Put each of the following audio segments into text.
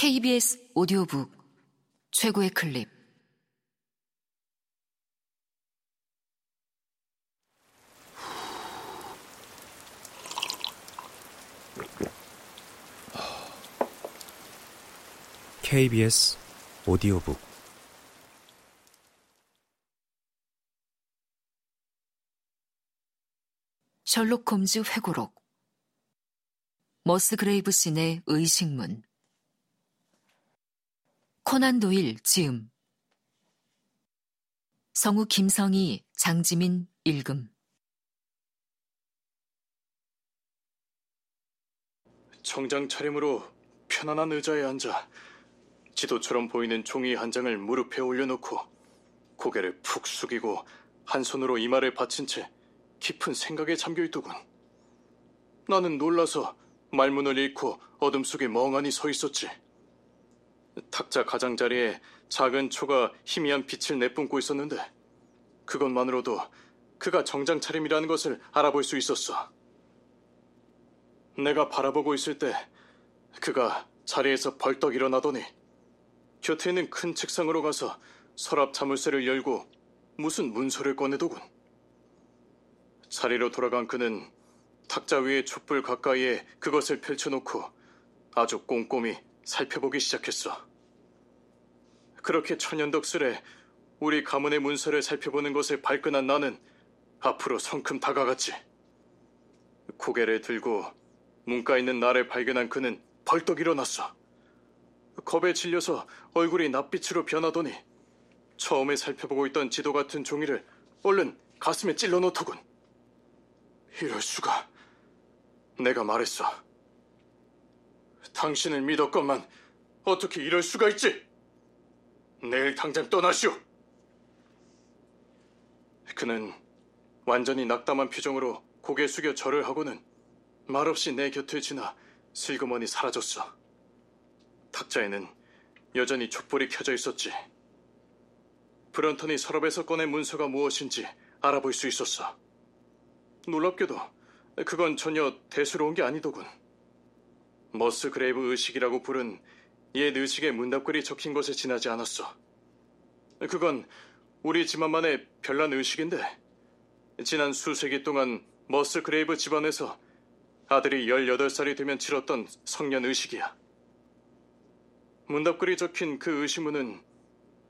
KBS 오디오북 최고의 클립. KBS 오디오북. 셜록 홈즈 회고록. 머스그레이브 씨네 의식문 코난 도일 지음 성우 김성희 장지민 읽음 정장 차림으로 편안한 의자에 앉아 지도처럼 보이는 종이 한 장을 무릎에 올려놓고 고개를 푹 숙이고 한 손으로 이마를 받친 채 깊은 생각에 잠겨 있더군. 나는 놀라서 말문을 잃고 어둠 속에 멍하니 서 있었지. 탁자 가장자리에 작은 초가 희미한 빛을 내뿜고 있었는데 그것만으로도 그가 정장 차림이라는 것을 알아볼 수 있었어. 내가 바라보고 있을 때 그가 자리에서 벌떡 일어나더니 곁에 있는 큰 책상으로 가서 서랍 자물쇠를 열고 무슨 문서를 꺼내더군. 자리로 돌아간 그는 탁자 위에 촛불 가까이에 그것을 펼쳐놓고 아주 꼼꼼히 살펴보기 시작했어. 그렇게 천연덕스레 우리 가문의 문서를 살펴보는 것을 발끈한 나는 앞으로 성큼 다가갔지. 고개를 들고 문가 있는 나를 발견한 그는 벌떡 일어났어. 겁에 질려서 얼굴이 낯빛으로 변하더니 처음에 살펴보고 있던 지도 같은 종이를 얼른 가슴에 찔러 넣더군. 이럴 수가. 내가 말했어. 당신을 믿었건만 어떻게 이럴 수가 있지? 내일 당장 떠나시오. 그는 완전히 낙담한 표정으로 고개 숙여 절을 하고는 말없이 내 곁을 지나 슬그머니 사라졌어. 탁자에는 여전히 촛불이 켜져 있었지. 브런턴이 서랍에서 꺼낸 문서가 무엇인지 알아볼 수 있었어. 놀랍게도 그건 전혀 대수로운 게 아니더군. 머스그레이브 의식이라고 부른 옛 의식의 문답글이 적힌 것에 지나지 않았어. 그건 우리 집안만의 별난 의식인데 지난 수세기 동안 머스그레이브 집안에서 아들이 18살이 되면 치렀던 성년 의식이야. 문답글이 적힌 그 의식문은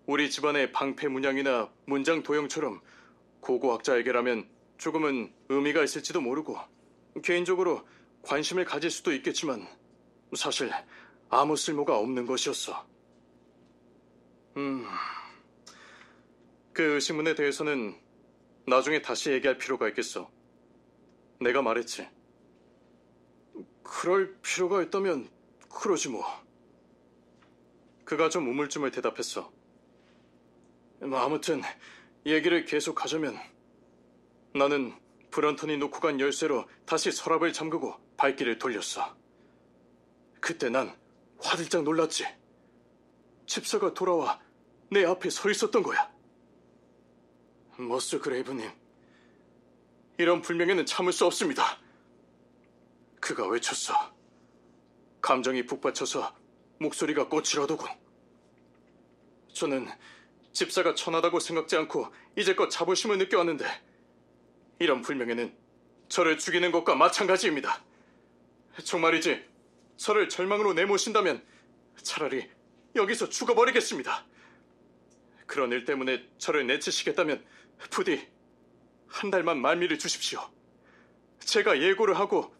우리 집안의 방패 문양이나 문장 도형처럼 고고학자에게라면 조금은 의미가 있을지도 모르고 개인적으로 관심을 가질 수도 있겠지만 사실 아무 쓸모가 없는 것이었어. 음, 그 의식문에 대해서는 나중에 다시 얘기할 필요가 있겠어. 내가 말했지. 그럴 필요가 있다면 그러지 뭐. 그가 좀 우물쭈물 대답했어. 뭐 아무튼 얘기를 계속하자면 나는 브런턴이 놓고 간 열쇠로 다시 서랍을 잠그고 발길을 돌렸어. 그때 난 화들짝 놀랐지. 집사가 돌아와 내 앞에 서 있었던 거야. 머스 그레이브님, 이런 불명예는 참을 수 없습니다. 그가 외쳤어. 감정이 북받쳐서 목소리가 꼬치러더군. 저는 집사가 천하다고 생각지 않고 이제껏 자부심을 느껴왔는데 이런 불명예는 저를 죽이는 것과 마찬가지입니다. 정말이지 저를 절망으로 내모신다면 차라리 여기서 죽어버리겠습니다. 그런 일 때문에 저를 내치시겠다면 부디 한 달만 말미를 주십시오. 제가 예고를 하고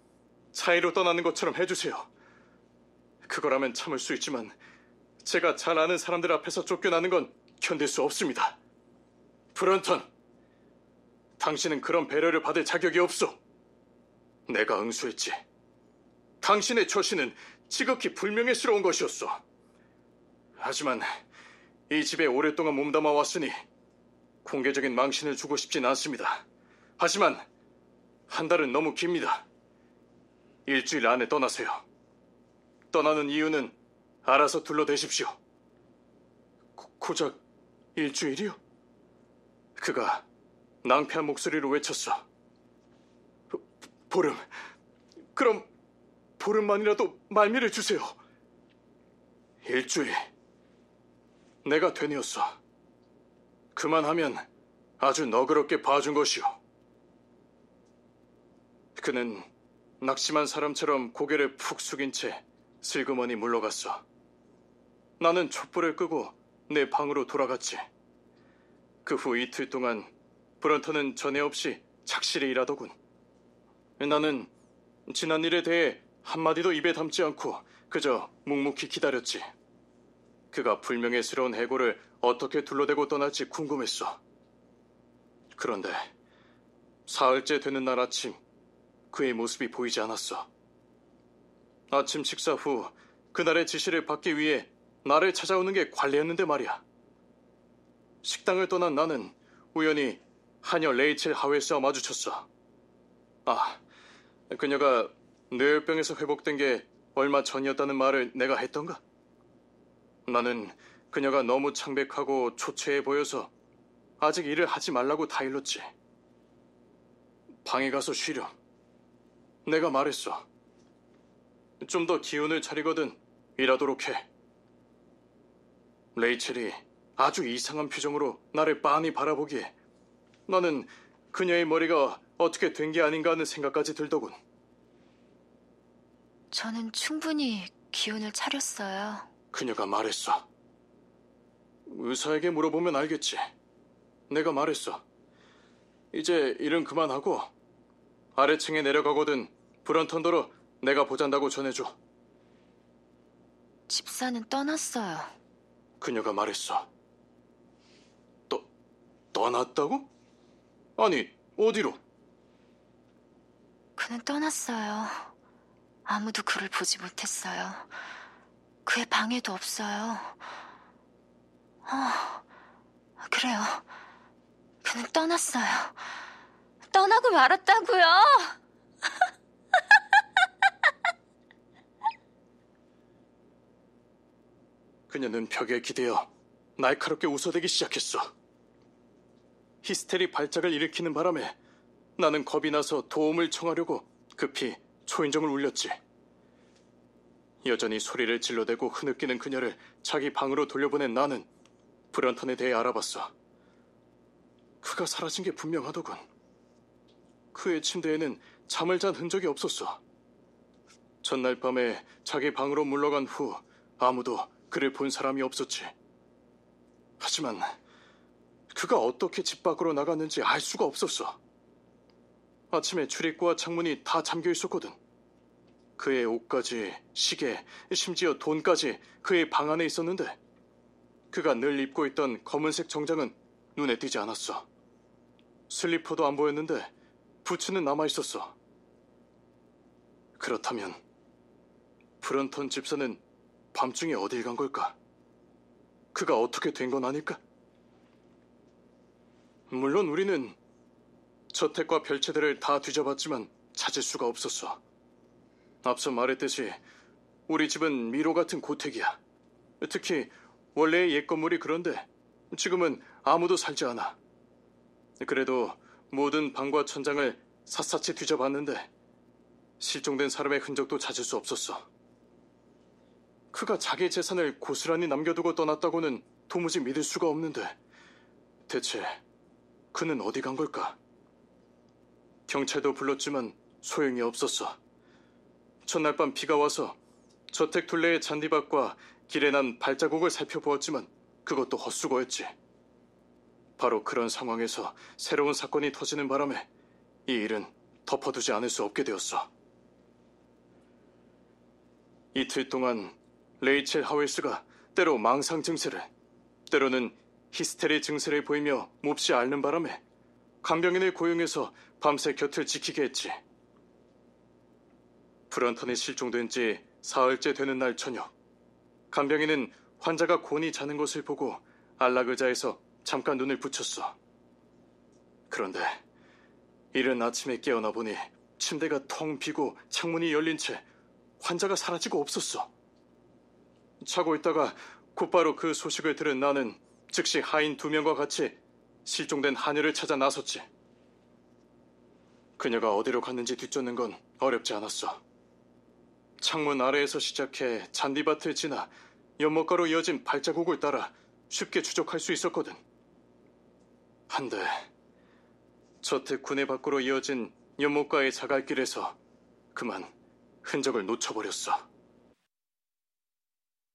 차이로 떠나는 것처럼 해주세요. 그거라면 참을 수 있지만 제가 잘 아는 사람들 앞에서 쫓겨나는 건 견딜 수 없습니다. 브런턴, 당신은 그런 배려를 받을 자격이 없어. 내가 응수했지. 당신의 처신은 지극히 불명예스러운 것이었어. 하지만 이 집에 오랫동안 몸담아 왔으니 공개적인 망신을 주고 싶진 않습니다. 하지만 한 달은 너무 깁니다. 일주일 안에 떠나세요. 떠나는 이유는 알아서 둘러대십시오. 고, 고작 일주일이요? 그가 낭패한 목소리로 외쳤어. 보, 보름. 그럼 보름만이라도 말미를 주세요. 일주일. 내가 되뇌었어. 그만하면 아주 너그럽게 봐준 것이오. 그는 낙심한 사람처럼 고개를 푹 숙인 채 슬그머니 물러갔어. 나는 촛불을 끄고 내 방으로 돌아갔지. 그 후 이틀 동안 브런터는 전에 없이 착실히 일하더군. 나는 지난 일에 대해 한마디도 입에 담지 않고 그저 묵묵히 기다렸지. 그가 불명예스러운 해고를 어떻게 둘러대고 떠날지 궁금했어. 그런데 사흘째 되는 날 아침 그의 모습이 보이지 않았어. 아침 식사 후 그날의 지시를 받기 위해 나를 찾아오는 게 관리였는데 말이야. 식당을 떠난 나는 우연히 하녀 레이첼 하웨스와 마주쳤어. 아, 그녀가 뇌혈병에서 회복된 게 얼마 전이었다는 말을 내가 했던가? 나는 그녀가 너무 창백하고 초췌해 보여서 아직 일을 하지 말라고 다 일렀지. 방에 가서 쉬렴. 내가 말했어. 좀 더 기운을 차리거든 일하도록 해. 레이첼이 아주 이상한 표정으로 나를 빤히 바라보기에 나는 그녀의 머리가 어떻게 된 게 아닌가 하는 생각까지 들더군. 저는 충분히 기운을 차렸어요. 그녀가 말했어. 의사에게 물어보면 알겠지. 내가 말했어. 이제 일은 그만하고 아래층에 내려가거든 브런턴더로 내가 보잔다고 전해줘. 집사는 떠났어요. 그녀가 말했어. 떠, 떠났다고? 아니, 어디로? 그는 떠났어요. 아무도 그를 보지 못했어요. 그의 방에도 없어요. 어, 그래요. 그는 떠났어요. 떠나고 말았다고요. 그녀는 벽에 기대어 날카롭게 웃어대기 시작했어. 히스테리 발작을 일으키는 바람에 나는 겁이 나서 도움을 청하려고 급히 초인종을 울렸지. 여전히 소리를 질러대고 흐느끼는 그녀를 자기 방으로 돌려보낸 나는 브런턴에 대해 알아봤어. 그가 사라진 게 분명하더군. 그의 침대에는 잠을 잔 흔적이 없었어. 전날 밤에 자기 방으로 물러간 후 아무도 그를 본 사람이 없었지. 하지만 그가 어떻게 집 밖으로 나갔는지 알 수가 없었어. 아침에 출입구와 창문이 다 잠겨 있었거든. 그의 옷까지, 시계, 심지어 돈까지 그의 방 안에 있었는데 그가 늘 입고 있던 검은색 정장은 눈에 띄지 않았어. 슬리퍼도 안 보였는데 부츠는 남아 있었어. 그렇다면 브런턴 집사는 밤중에 어딜 간 걸까? 그가 어떻게 된 건 아닐까? 물론 우리는 저택과 별채들을 다 뒤져봤지만 찾을 수가 없었어. 앞서 말했듯이 우리 집은 미로 같은 고택이야. 특히 원래의 옛 건물이 그런데 지금은 아무도 살지 않아. 그래도 모든 방과 천장을 샅샅이 뒤져봤는데 실종된 사람의 흔적도 찾을 수 없었어. 그가 자기 재산을 고스란히 남겨두고 떠났다고는 도무지 믿을 수가 없는데 대체 그는 어디 간 걸까? 경찰도 불렀지만 소용이 없었어. 첫날 밤 비가 와서 저택 둘레의 잔디밭과 길에 난 발자국을 살펴보았지만 그것도 헛수고였지. 바로 그런 상황에서 새로운 사건이 터지는 바람에 이 일은 덮어두지 않을 수 없게 되었어. 이틀 동안 레이첼 하웨스가 때로 망상 증세를, 때로는 히스테리 증세를 보이며 몹시 앓는 바람에 간병인을 고용해서 밤새 곁을 지키게 했지. 브런턴이 실종된 지 사흘째 되는 날 저녁, 간병인은 환자가 곤히 자는 것을 보고 안락 의자에서 잠깐 눈을 붙였어. 그런데 이른 아침에 깨어나 보니 침대가 텅 비고 창문이 열린 채 환자가 사라지고 없었어. 자고 있다가 곧바로 그 소식을 들은 나는 즉시 하인 두 명과 같이 실종된 하녀를 찾아 나섰지. 그녀가 어디로 갔는지 뒤쫓는 건 어렵지 않았어. 창문 아래에서 시작해 잔디밭을 지나 연못가로 이어진 발자국을 따라 쉽게 추적할 수 있었거든. 한데 저택 군내 밖으로 이어진 연못가의 자갈길에서 그만 흔적을 놓쳐버렸어.